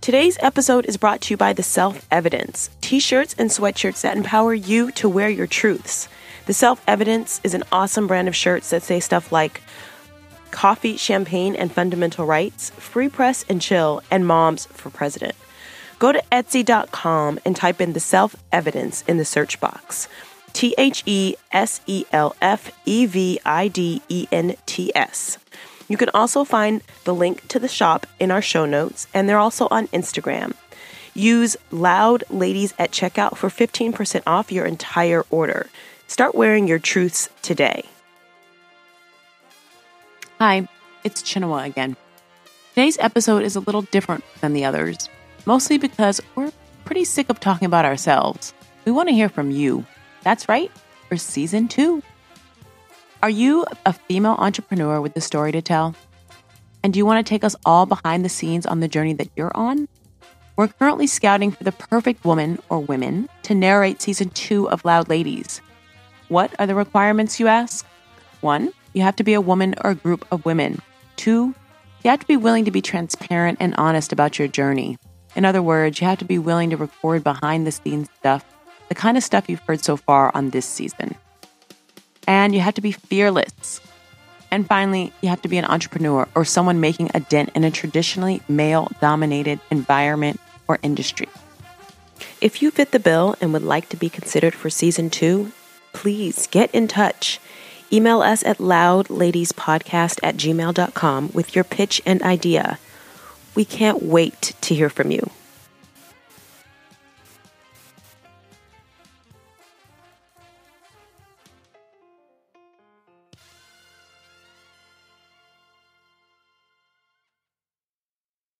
Today's episode is brought to you by The Self Evidents t shirts and sweatshirts that empower you to wear your truths. The Self Evidents is an awesome brand of shirts that say stuff like coffee, champagne, and fundamental rights, free press and chill, and moms for president. Go to Etsy.com and type in The Self Evidents in the search box. T H E S E L F E V I D E N T S. You can also find the link to the shop in our show notes, and they're also on Instagram. Use Loud Ladies at checkout for 15% off your entire order. Start wearing your truths today. Hi, it's Chinue again. Today's episode is a little different than the others, mostly because we're pretty sick of talking about ourselves. We want to hear from you. That's right, for season two. Are you a female entrepreneur with a story to tell? And do you want to take us all behind the scenes on the journey that you're on? We're currently scouting for the perfect woman or women to narrate season two of Loud Ladies. What are the requirements, you ask? One, you have to be a woman or a group of women. Two, you have to be willing to be transparent and honest about your journey. In other words, you have to be willing to record behind the scenes stuff, the kind of stuff you've heard so far on this season and you have to be fearless. And finally, you have to be an entrepreneur or someone making a dent in a traditionally male dominated environment or industry. If you fit the bill and would like to be considered for season two, please get in touch. Email us at loudladiespodcast at gmail.com with your pitch and idea. We can't wait to hear from you.